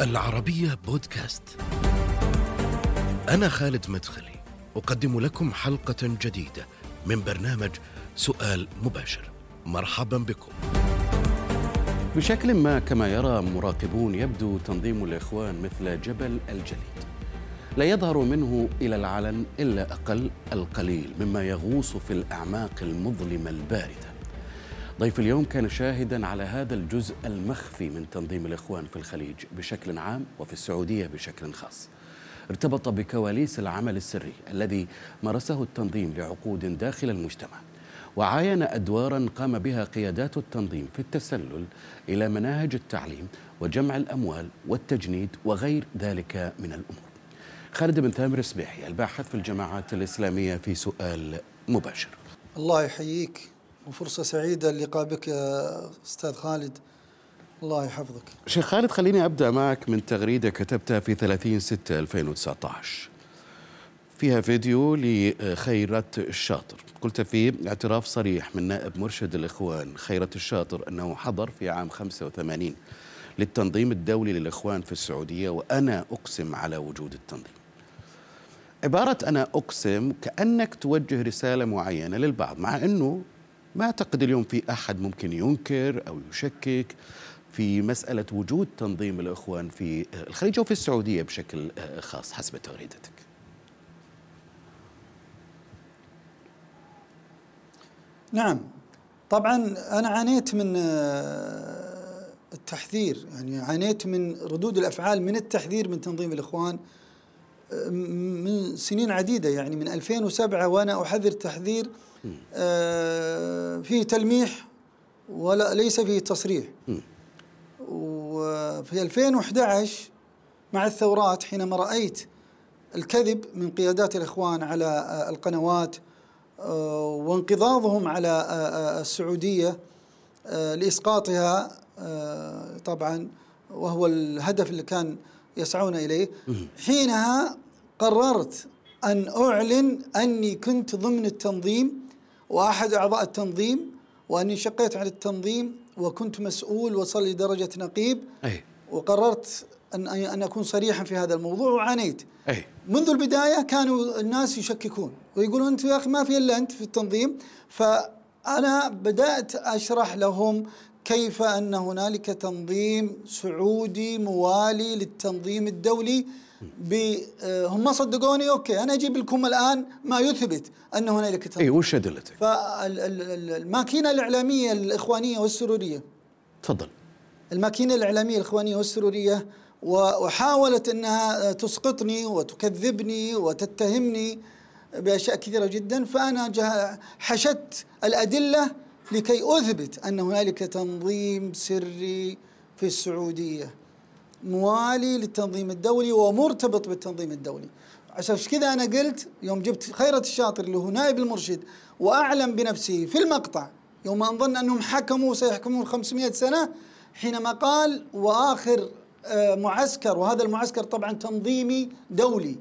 العربية بودكاست. أنا خالد مدخلي، أقدم لكم حلقة جديدة من برنامج سؤال مباشر. مرحبا بكم. بشكل ما كما يرى مراقبون يبدو تنظيم الإخوان مثل جبل الجليد. لا يظهر منه إلى العلن إلا أقل القليل مما يغوص في الأعماق المظلمة الباردة. ضيف اليوم كان شاهدا على هذا الجزء المخفي من تنظيم الإخوان في الخليج بشكل عام وفي السعودية بشكل خاص. ارتبط بكواليس العمل السري الذي مارسه التنظيم لعقود داخل المجتمع. وعاين أدوارا قام بها قيادات التنظيم في التسلل إلى مناهج التعليم وجمع الأموال والتجنيد وغير ذلك من الأمور. خالد بن ثامر السبيحي الباحث في الجماعات الإسلامية في سؤال مباشر. الله يحييك وفرصة سعيدة اللقاء بك يا أستاذ خالد. الله يحفظك. شيخ خالد خليني أبدأ معك من تغريدة كتبتها في 30 6 2019 فيها فيديو لخيرت الشاطر. قلت فيه اعتراف صريح من نائب مرشد الإخوان. خيرت الشاطر أنه حضر في عام 85 للتنظيم الدولي للإخوان في السعودية وأنا أقسم على وجود التنظيم. عبارة أنا أقسم كأنك توجه رسالة معينة للبعض مع أنه ما أعتقد اليوم في أحد ممكن ينكر أو يشكك في مسألة وجود تنظيم الإخوان في الخليج وفي السعودية بشكل خاص. حسب تغريدتك نعم. طبعا أنا عانيت من التحذير يعني عانيت من ردود الأفعال من التحذير من تنظيم الإخوان من سنين عديدة يعني من 2007 وأنا أحذر تحذير آه فيه تلميح ولا ليس فيه تصريح. وفي 2011 مع الثورات حينما رأيت الكذب من قيادات الإخوان على آه القنوات آه وانقضاضهم على السعودية لإسقاطها طبعا وهو الهدف اللي كان يسعون إليه حينها قررت أن أعلن أني كنت ضمن التنظيم وأحد أعضاء التنظيم وأني شقيت على التنظيم وكنت مسؤول وصل لدرجة نقيب أي. وقررت أن أن أكون صريحا في هذا الموضوع وعانيت أي. منذ البداية كانوا الناس يشككون ويقولون أنت يا أخي ما في إلا أنت في التنظيم فأنا بدأت أشرح لهم كيف أن هنالك تنظيم سعودي موالي للتنظيم الدولي هم ما صدقوني أوكي أنا أجيب لكم الآن ما يثبت أن هنالك تنظيم. اي وش أدلتك؟ فالماكينه الإعلامية الإخوانية والسرورية. تفضل. الماكينة الإعلامية الإخوانية والسرورية وحاولت أنها تسقطني وتكذبني وتتهمني بأشياء كثيرة جدا فأنا حشدت الأدلة لكي أثبت أن هنالك تنظيم سري في السعودية. موالي للتنظيم الدولي ومرتبط بالتنظيم الدولي. عشان كذا أنا قلت يوم جبت خيرة الشاطر اللي هو نائب المرشد وأعلم بنفسه في المقطع يوم ان ظن أنهم حكموا سيحكمون 500 سنة حينما قال وآخر معسكر وهذا المعسكر طبعا تنظيمي دولي.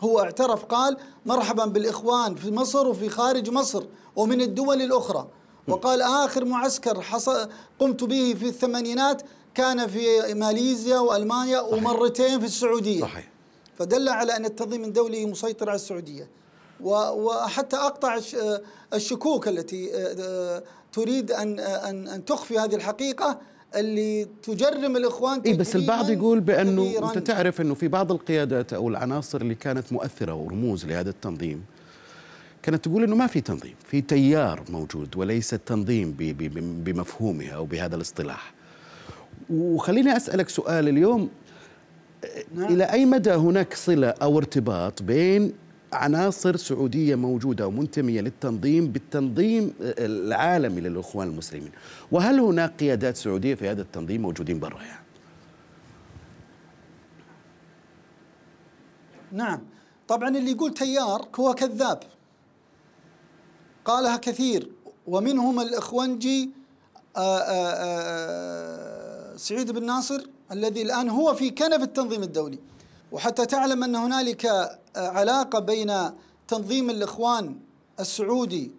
هو اعترف قال مرحبا بالإخوان في مصر وفي خارج مصر ومن الدول الأخرى. وقال آخر معسكر حصل قمت به في الثمانينات كان في ماليزيا وألمانيا صحيح. ومرتين في السعودية صحيح فدل على أن التنظيم الدولي مسيطر على السعودية وحتى أقطع الشكوك التي تريد أن أن أن تخفي هذه الحقيقة اللي تجرم الإخوان اي بس البعض يقول بأنه كبيراً. انت تعرف أنه في بعض القيادات أو العناصر اللي كانت مؤثرة ورموز لهذا التنظيم كانت تقول إنه ما في تنظيم، في تيار موجود وليس التنظيم بمفهومها أو بهذا الاصطلاح. وخليني أسألك سؤال اليوم نعم. إلى أي مدى هناك صلة أو ارتباط بين عناصر سعودية موجودة ومنتميه للتنظيم بالتنظيم العالمي للإخوان المسلمين وهل هناك قيادات سعودية في هذا التنظيم موجودين برا يعني نعم طبعا اللي يقول تيار هو كذاب قالها كثير. ومنهم الإخوانجي آآ آآ سعيد بن ناصر الذي الآن هو في كنف التنظيم الدولي. وحتى تعلم أن هنالك علاقة بين تنظيم الإخوان السعودي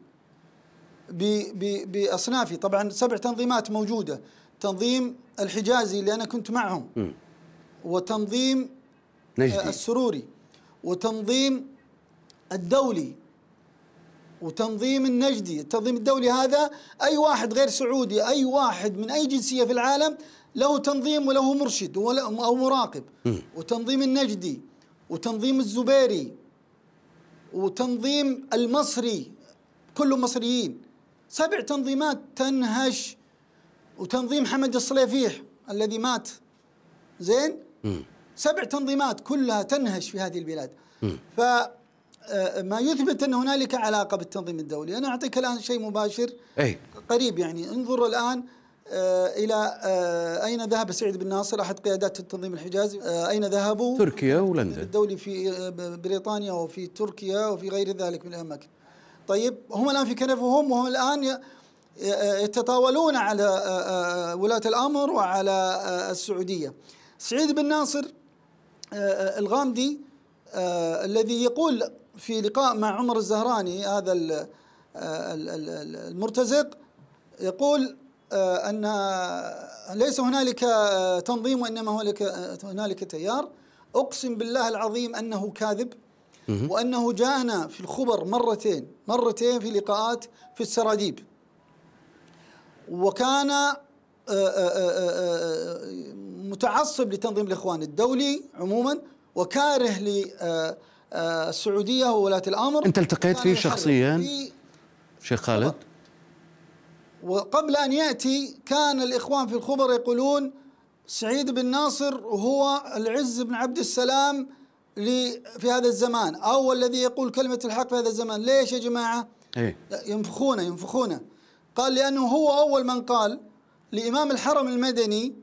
باصنافه طبعا سبع تنظيمات موجودة. تنظيم الحجازي اللي أنا كنت معهم. وتنظيم نجدي. السروري. وتنظيم الدولي. وتنظيم النجدي. التنظيم الدولي هذا أي واحد غير سعودي أي واحد من أي جنسية في العالم له تنظيم وله مرشد أو مراقب. وتنظيم النجدي وتنظيم الزبيري وتنظيم المصري كلهم مصريين. سبع تنظيمات تنهش. وتنظيم حمد الصليفيح الذي مات. زين؟ سبع تنظيمات كلها تنهش في هذه البلاد. ف ما يثبت أن هنالك علاقة بالتنظيم الدولي. أنا أعطيك الآن شيء مباشر. اي قريب يعني. انظر الآن آه، إلى آه، أين ذهب سعيد بن ناصر أحد قيادات التنظيم الحجازي. آه، أين ذهبوا؟ تركيا ولندن. الدولي في آه، بريطانيا وفي تركيا وفي غير ذلك من الأماكن. طيب هم الآن في كنفهم وهم الآن يتطاولون على آه، آه، ولاة الأمر وعلى آه، السعودية. سعيد بن ناصر آه، آه، الغامدي آه، الذي يقول في لقاء مع عمر الزهراني هذا آه، ال- ال- ال- المرتزق يقول آه، أن ليس هنالك آه، تنظيم وإنما هنالك آه، هنالك تيار. أقسم بالله العظيم أنه كاذب وأنه جاءنا في الخبر مرتين مرتين في لقاءات في السراديب. وكان آه، آه، آه، آه، متعصب لتنظيم الإخوان الدولي عموما وكاره للسعوديه وولاة الأمر. أنت التقيت فيه شخصياً؟ في شيخ خالد؟ وقبل أن يأتي كان الإخوان في الخبر يقولون سعيد بن ناصر هو العز بن عبد السلام ل- في هذا الزمان أو الذي يقول كلمة الحق في هذا الزمان. ليش يا جماعة؟ لا، ينفخونه ينفخونه. قال لأنه هو أول من قال لإمام الحرم المدني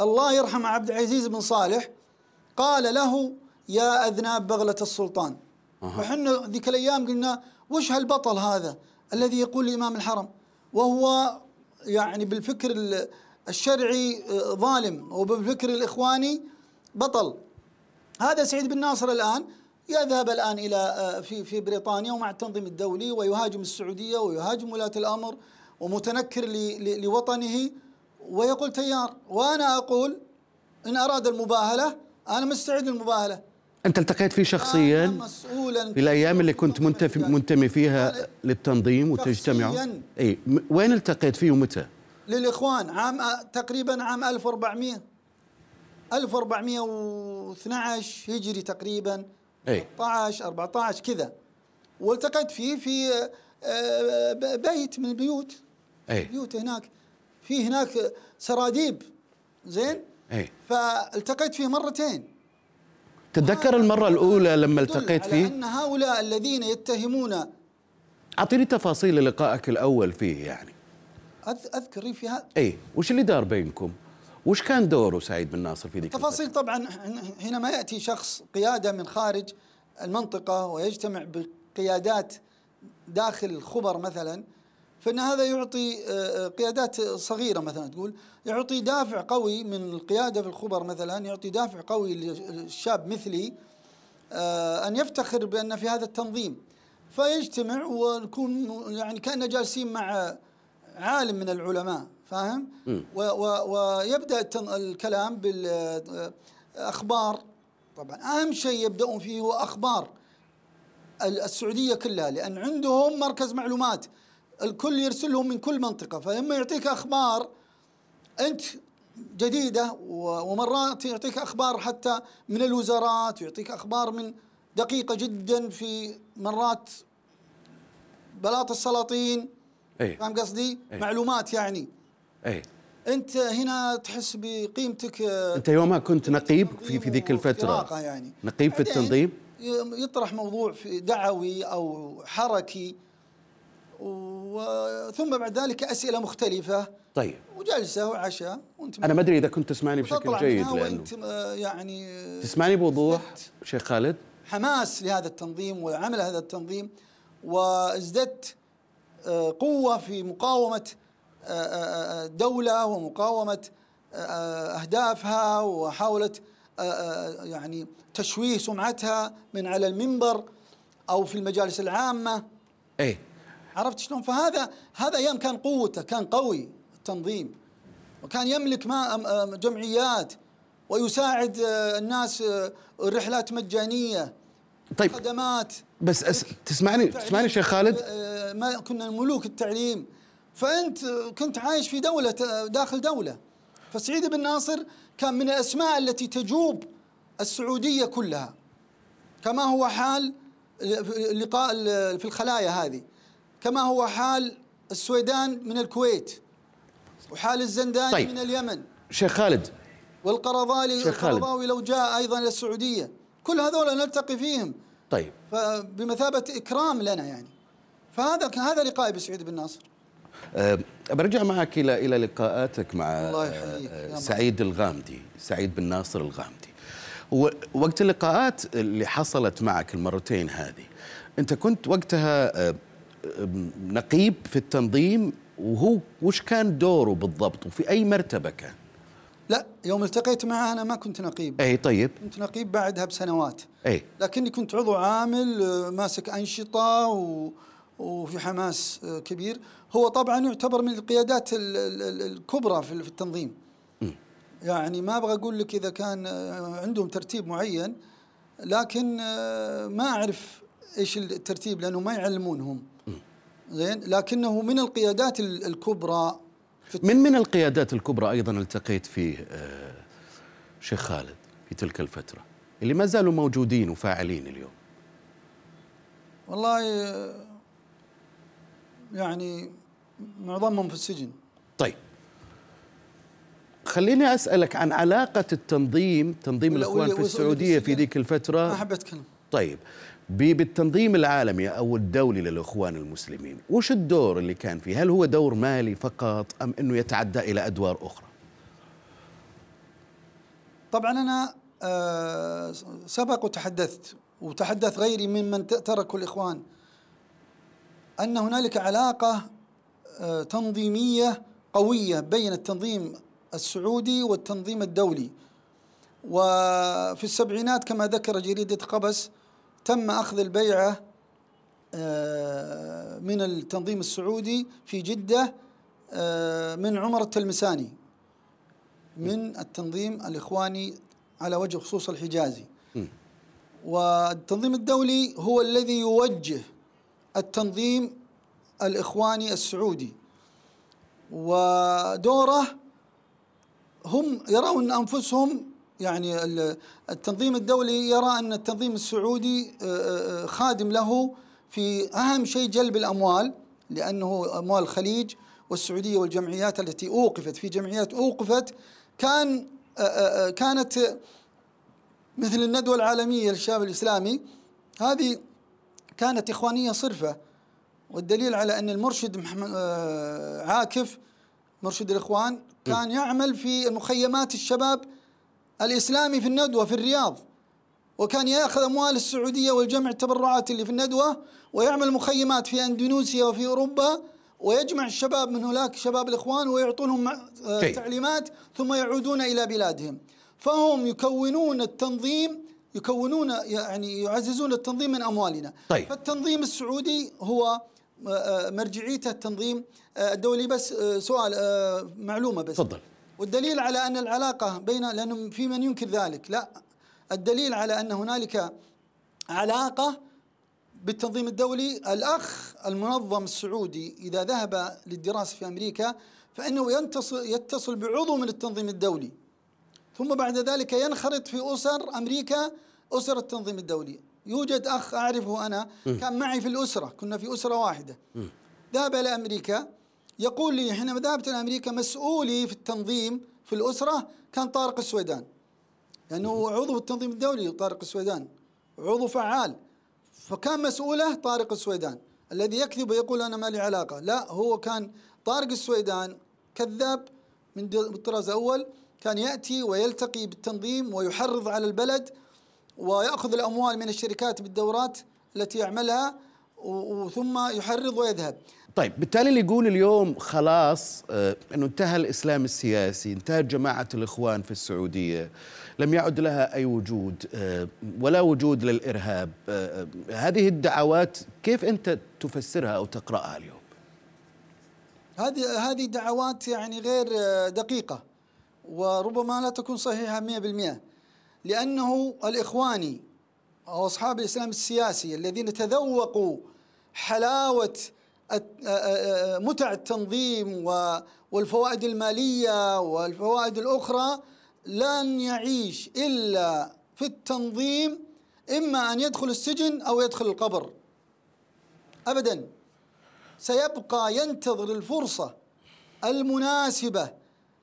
الله يرحم عبد العزيز بن صالح قال له يا أذناب بغلة السلطان. وحنا ذيك الأيام قلنا وش هالبطل هذا الذي يقول لامام الحرم؟ وهو يعني بالفكر ال- الشرعي آه، ظالم وبالفكر الإخواني بطل. هذا سعيد بن ناصر الآن يذهب الآن إلى آه، في في بريطانيا ومع التنظيم الدولي ويهاجم السعودية ويهاجم ولاة الأمر ومتنكر لوطنه ويقول تيار. وأنا أقول إن أراد المباهلة أنا مستعد للمباهلة. أنت التقيت فيه شخصيا مسؤولا في الأيام اللي كنت منتمي فيها للتنظيم. اي م- وين التقيت فيه ومتى؟ للإخوان عام آه، تقريبا عام 1400 1412 هجري تقريبا. اي 13 14 كذا. والتقيت فيه في آه، ب- بيت من البيوت. اي بيوت هناك. في هناك سراديب. زين؟ اي فالتقيت فيه مرتين. تتذكر المرة الأولى لما التقيت فيه؟ أن هؤلاء الذين يتهمون أعطيني تفاصيل لقائك الأول فيه يعني. أذ- اذكر في هذا اي وش اللي دار بينكم؟ وش كان دوره سعيد بن ناصر في ذيك تفاصيل طبعا حينما يأتي شخص قيادة من خارج المنطقة ويجتمع بقيادات داخل الخبر مثلا فإن هذا يعطي آه، قيادات صغيرة مثلا تقول يعطي دافع قوي من القيادة في الخبر مثلا يعطي دافع قوي للشاب مثلي آه، أن يفتخر بأن في هذا التنظيم. فيجتمع ونكون يعني كاننا جالسين مع عالم من العلماء فاهم؟ و و ويبدأ التن- الكلام بالاخبار طبعا أهم شيء يبدأون فيه هو أخبار ال- السعودية كلها لأن عندهم مركز معلومات. الكل يرسلهم من كل منطقة فلما يعطيك أخبار أنت جديدة و- ومرات يعطيك أخبار حتى من الوزارات ويعطيك أخبار من دقيقة جدا في مرات بلاط السلاطين. اي فاهم قصدي؟ إيه. معلومات يعني. اي أنت هنا تحس بقيمتك أنت يومها كنت نقيب في في ذيك الفترة. يعني. نقيب في التنظيم؟ يطرح موضوع في دعوي أو حركي. و- ثم بعد ذلك أسئلة مختلفة. طيب. وجلسه وعشاء وأنت أنا ما أدري إذا كنت تسمعني بشكل جيد لأنه آه، يعني آه، تسمعني بوضوح شيخ خالد؟ حماس لهذا التنظيم وعمل هذا التنظيم وازددت آه، قوة في ومقاومة آه، آه، أهدافها وحاولت يعني تشويه سمعتها من على المنبر أو في المجالس العامة. اي عرفت شلون؟ فهذا هذا أيام كان قوته كان قوي التنظيم. وكان يملك ما جمعيات ويساعد آه، الناس آه، رحلات مجانية طيب. خدمات. بس أس... تسمعني تسمعني شيخ خالد. آه، ما كنا ملوك التعليم. فأنت كنت عايش في دولة داخل دولة. فسعيد بن ناصر كان من الأسماء التي تجوب السعودية كلها. كما هو حال اللقاء في الخلايا هذه. كما هو حال السويدان من الكويت وحال الزنداني طيب. من اليمن. شيخ خالد. والقرضاوي القرضاوي لو جاء أيضا إلى السعودية. كل هذول نلتقي فيهم. طيب. فبمثابه إكرام لنا يعني. فهذا هذا لقائي بسعيد بن ناصر. أه برجع معك إلى إلى لقاءاتك مع الله يحييك. أه سعيد الغامدي سعيد بن ناصر الغامدي. وقت اللقاءات اللي حصلت معك المرتين هذه أنت كنت وقتها أه نقيب في التنظيم وهو وش كان دوره بالضبط وفي أي مرتبة كان؟ لا يوم التقيت معه أنا ما كنت نقيب. اي طيب. كنت نقيب بعدها بسنوات. اي لكني كنت عضو عامل آه، ماسك أنشطة و وفي حماس آه، كبير. هو طبعا يعتبر من القيادات الكبرى في التنظيم. م. يعني ما أبغى أقول لك إذا كان آه، عندهم ترتيب معين لكن ما أعرف إيش الترتيب لأنه ما يعلمونهم. زين؟ لكنه من القيادات الكبرى من من القيادات الكبرى أيضا التقيت فيه آه، شيخ خالد في تلك الفترة اللي ما زالوا موجودين وفاعلين اليوم. والله يعني معظمهم في السجن. طيب. خليني أسألك عن علاقة التنظيم تنظيم الإخوان في السعودية في ذيك الفترة. ما أحب أتكلم. طيب. بالتنظيم العالمي أو الدولي للإخوان المسلمين، وش الدور اللي كان فيه؟ هل هو دور مالي فقط أم إنه يتعدى إلى أدوار أخرى؟ طبعا أنا آه، سبق وتحدثت وتحدث غيري ممن تركوا الإخوان أن هنالك علاقة آه، تنظيمية قوية بين التنظيم السعودي والتنظيم الدولي وفي السبعينات كما ذكر جريدة قبس تم أخذ البيعة آه، من التنظيم السعودي في جدة آه، من عمر التلمساني من التنظيم الإخواني على وجه خصوص الحجازي. والتنظيم الدولي هو الذي يوجه التنظيم الإخواني السعودي. ودوره هم يرون أنفسهم يعني التنظيم الدولي يرى أن التنظيم السعودي آه، آه، آه، خادم له في أهم شيء جلب الأموال لأنه أموال الخليج والسعودية والجمعيات التي أوقفت في جمعيات أوقفت كان كانت مثل الندوة العالمية للشباب الإسلامي. هذه كانت إخوانية صرفة والدليل على أن المرشد محمد عاكف مرشد الإخوان كان يعمل في مخيمات الشباب الإسلامي في الندوة في الرياض وكان يأخذ أموال السعودية والجمع التبرعات اللي في الندوة ويعمل مخيمات في أندونيسيا وفي أوروبا ويجمع الشباب من هناك شباب الإخوان ويعطونهم آه، تعليمات ثم يعودون إلى بلادهم. فهم يكونون التنظيم يكونون يعني يعززون التنظيم من أموالنا. طيب. فالتنظيم السعودي هو آه، آه، مرجعيته التنظيم. الدولي بس سؤال معلومة بس. تفضل. والدليل على أن العلاقة بين لأنه في من ينكر ذلك. لا الدليل على أن هنالك علاقة بالتنظيم الدولي الأخ المنظم السعودي إذا ذهب للدراسة في أمريكا فإنه يتصل, يتصل بعضو من التنظيم الدولي. ثم بعد ذلك ينخرط في أسر أمريكا أسر التنظيم الدولي. يوجد أخ أعرفه أنا كان معي في الأسرة كنا في أسرة واحدة. ذهب إلى أمريكا يقول لي حينما ذهبت إلى أمريكا مسؤولي في التنظيم في الأسرة كان طارق السويدان. لأنه عضو التنظيم الدولي طارق السويدان عضو فعال. فكان مسؤوله طارق السويدان الذي يكذب ويقول أنا ما لي علاقة. لا هو كان طارق السويدان كذاب من الطراز الأول كان يأتي ويلتقي بالتنظيم ويحرض على البلد ويأخذ الأموال من الشركات بالدورات التي يعملها ثم يحرض ويذهب. طيب بالتالي اللي يقول اليوم خلاص آه إنه انتهى الإسلام السياسي انتهت جماعة الإخوان في السعودية لم يعد لها أي وجود آه ولا وجود للإرهاب آه هذه الدعوات كيف أنت تفسرها أو تقرأها اليوم؟ هذه هذه دعوات يعني غير آه، دقيقة وربما لا تكون صحيحة 100% لأنه الإخواني أو أصحاب الإسلام السياسي الذين تذوقوا حلاوة متع التنظيم والفوائد المالية والفوائد الأخرى لن يعيش إلا في التنظيم إما أن يدخل السجن أو يدخل القبر. أبدا. سيبقى ينتظر الفرصة المناسبة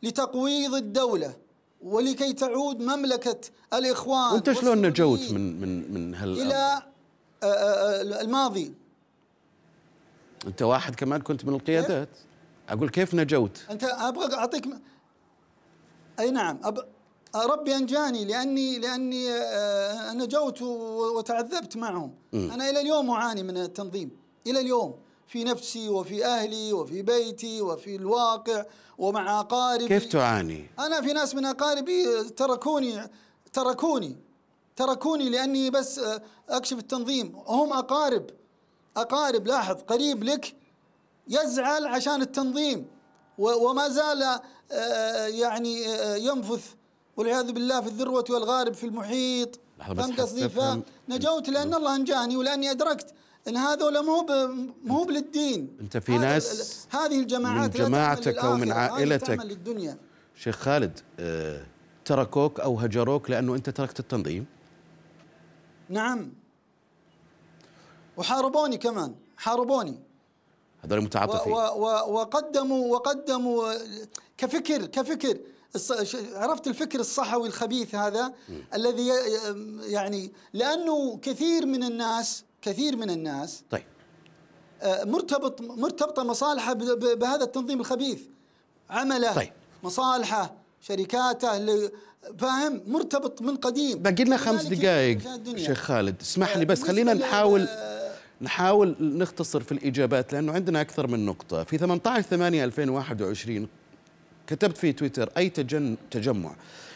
لتقويض الدولة ولكي تعود مملكة الإخوان وأنت شلون نجوت من من من هال إلى آه، الماضي. أنت واحد كمان كنت من القيادات. أقول كيف نجوت؟ أنت أبغى أعطيك م... أي نعم أب... ربي أنجاني لأني لأني آه، نجوت وتعذبت معهم. م. أنا إلى اليوم أعاني من التنظيم. إلى اليوم في نفسي وفي أهلي وفي بيتي وفي الواقع ومع أقاربي. كيف تعاني؟ أنا في ناس من أقاربي تركوني تركوني تركوني لأني بس أكشف التنظيم. هم أقارب. أقارب لاحظ قريب لك يزعل عشان التنظيم. وما زال آه، يعني آه، ينفث والعياذ بالله في الذروة والغارب في المحيط. فهمت قصدي؟ فنجوت لأن الله أنجاني ولأني أدركت إن هذول مو مو للدين أنت في ناس هذه الجماعات من جماعتك أو من عائلتك. للدنيا شيخ خالد آه تركوك أو هجروك لأنه أنت تركت التنظيم؟ نعم. وحاربوني كمان حاربوني. هذول متعاطفين. وقدموا وقدموا كفكر كفكر عرفت الفكر الصحوي الخبيث هذا؟ م. الذي يعني لأنه كثير من الناس كثير من الناس طيب. آه، مرتبط مرتبطة مصالحه بهذا التنظيم الخبيث. عمله طيب. مصالحه شركاته فاهم؟ مرتبط من قديم. باقي لنا خمس دقائق. شيخ خالد اسمح لي بس خلينا نحاول نحاول نختصر في الإجابات لأنه عندنا أكثر من نقطة. في 18 8 2021 كتبت في تويتر أي تجمع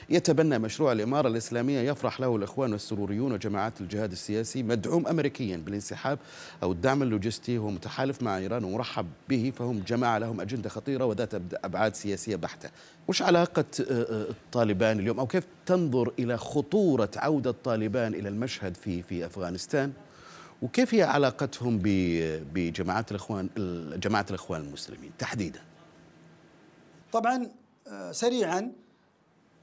يتبنى مشروع الإمارة الإسلامية يفرح له الإخوان السروريون وجماعات الجهاد السياسي مدعوم أمريكيا بالانسحاب أو الدعم اللوجستي. هو متحالف مع إيران ومرحب به فهم جماعة لهم أجندة خطيرة وذات أبعاد سياسية بحتة. وش علاقة الطالبان اليوم؟ أو كيف تنظر إلى خطورة عودة الطالبان إلى المشهد في في أفغانستان؟ وكيف هي علاقتهم بجماعات الإخوان جماعة الإخوان المسلمين تحديدا؟ طبعا آه، سريعا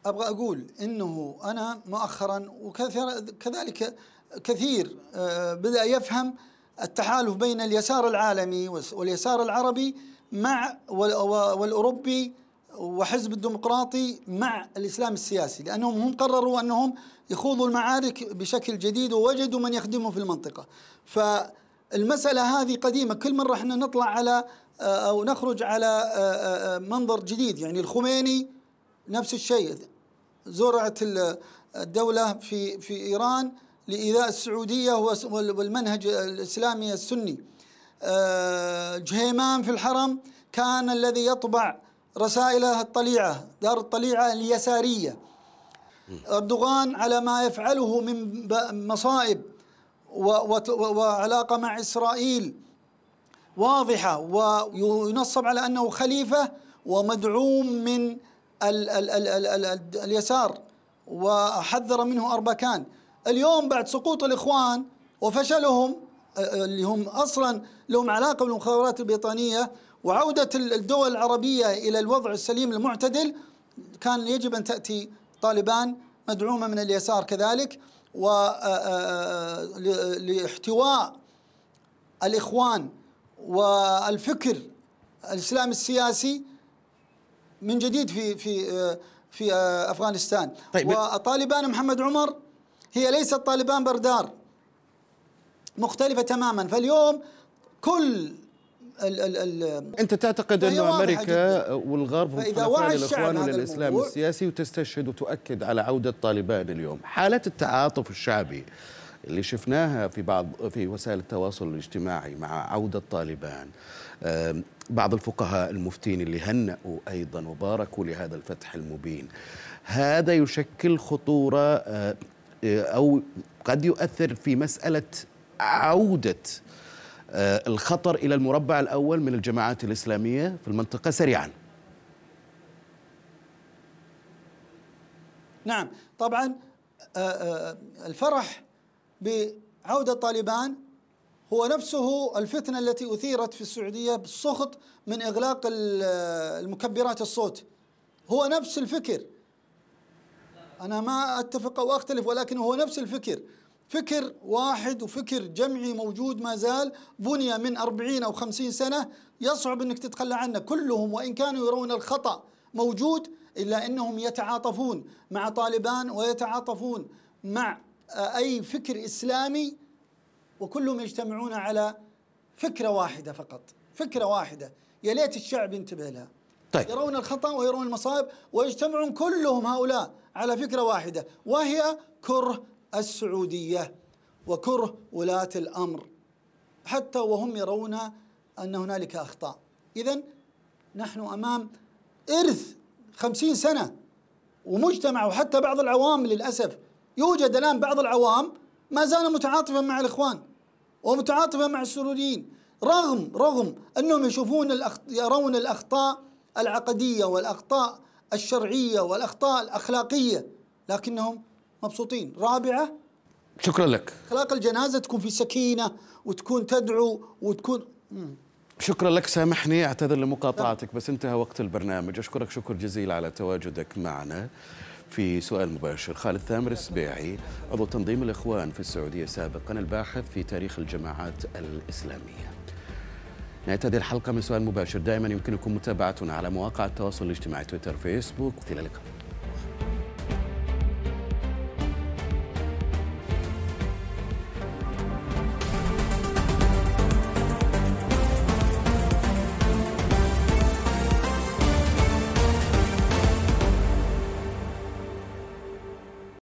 أبغى أقول إنه أنا مؤخرا وكذلك كثير آه، بدأ يفهم التحالف بين اليسار العالمي واليسار العربي مع والأوروبي وحزب الديمقراطي مع الإسلام السياسي لأنهم هم قرروا أنهم يخوضوا المعارك بشكل جديد ووجدوا من يخدمهم في المنطقة. فالمسألة هذه قديمة كل مرة إحنا نطلع على آه، أو نخرج على آه، منظر جديد. يعني الخميني نفس الشيء. زرعت الدولة في في إيران لإيذاء السعودية والمنهج الإسلامي السني. آه، جهيمان في الحرم كان الذي يطبع رسائله الطليعة دار الطليعة اليسارية. أردوغان على ما يفعله من مصائب وعلاقة مع إسرائيل واضحة وينصب على أنه خليفة ومدعوم من ال ال ال ال ال اليسار وحذر منه أربكان. اليوم بعد سقوط الإخوان وفشلهم اللي هم أصلا لهم علاقة بالمخابرات البريطانية وعودة الدول العربية إلى الوضع السليم المعتدل كان يجب أن تأتي طالبان مدعومة من اليسار كذلك ولاحتواء الإخوان والفكر الإسلام السياسي من جديد في في في أفغانستان. طيب. وطالبان محمد عمر هي ليست طالبان بردار مختلفة تماما. فاليوم كل ال ال ال أنت تعتقد أنه أمريكا والغرب هم حلفاء للاخوان وللاسلام السياسي وتستشهد وتؤكد على عودة طالبان اليوم. حاله التعاطف الشعبي اللي شفناها في بعض في وسائل التواصل الاجتماعي مع عودة طالبان بعض الفقهاء المفتين اللي هنأوا أيضا وباركوا لهذا الفتح المبين. هذا يشكل خطورة آه، أو قد يؤثر في مسألة عودة آه، الخطر إلى المربع الأول من الجماعات الإسلامية في المنطقة سريعا. نعم. طبعا آه، آه، الفرح بعودة طالبان هو نفسه الفتنة التي أثيرت في السعودية بالسخط من إغلاق المكبرات الصوت. هو نفس الفكر. أنا ما أتفق أو أختلف ولكن هو نفس الفكر. فكر واحد وفكر جمعي موجود ما زال بني من أربعين أو خمسين سنة يصعب أنك تتخلى عنه. كلهم وإن كانوا يرون الخطأ موجود إلا أنهم يتعاطفون مع طالبان ويتعاطفون مع أي فكر إسلامي وكلهم يجتمعون على فكرة واحدة فقط. فكرة واحدة. يا ليت الشعب ينتبه لها. طيب. يرون الخطأ ويرون المصائب ويجتمعون كلهم هؤلاء على فكرة واحدة وهي كره السعودية وكره ولاة الأمر حتى وهم يرون أن هنالك أخطاء. إذا نحن أمام إرث خمسين سنة ومجتمع وحتى بعض العوام للأسف يوجد الآن بعض العوام ما زال متعاطفا مع الإخوان ومتعاطفا مع السروريين رغم رغم أنهم يشوفون الأخ... يرون الأخطاء العقدية والأخطاء الشرعية والأخطاء الأخلاقية لكنهم مبسوطين. رابعة شكرا لك. أخلاق الجنازة تكون في سكينة وتكون تدعو وتكون شكرا لك. سامحني أعتذر لمقاطعتك بس انتهى وقت البرنامج. أشكرك شكر جزيل على تواجدك معنا. في سؤال مباشر خالد ثامر السبيعي عضو تنظيم الإخوان في السعودية سابقا الباحث في تاريخ الجماعات الإسلامية. نهاية هذه الحلقة من سؤال مباشر. دائما يمكنكم متابعتنا على مواقع التواصل الاجتماعي تويتر فيسبوك. إلى اللقاء.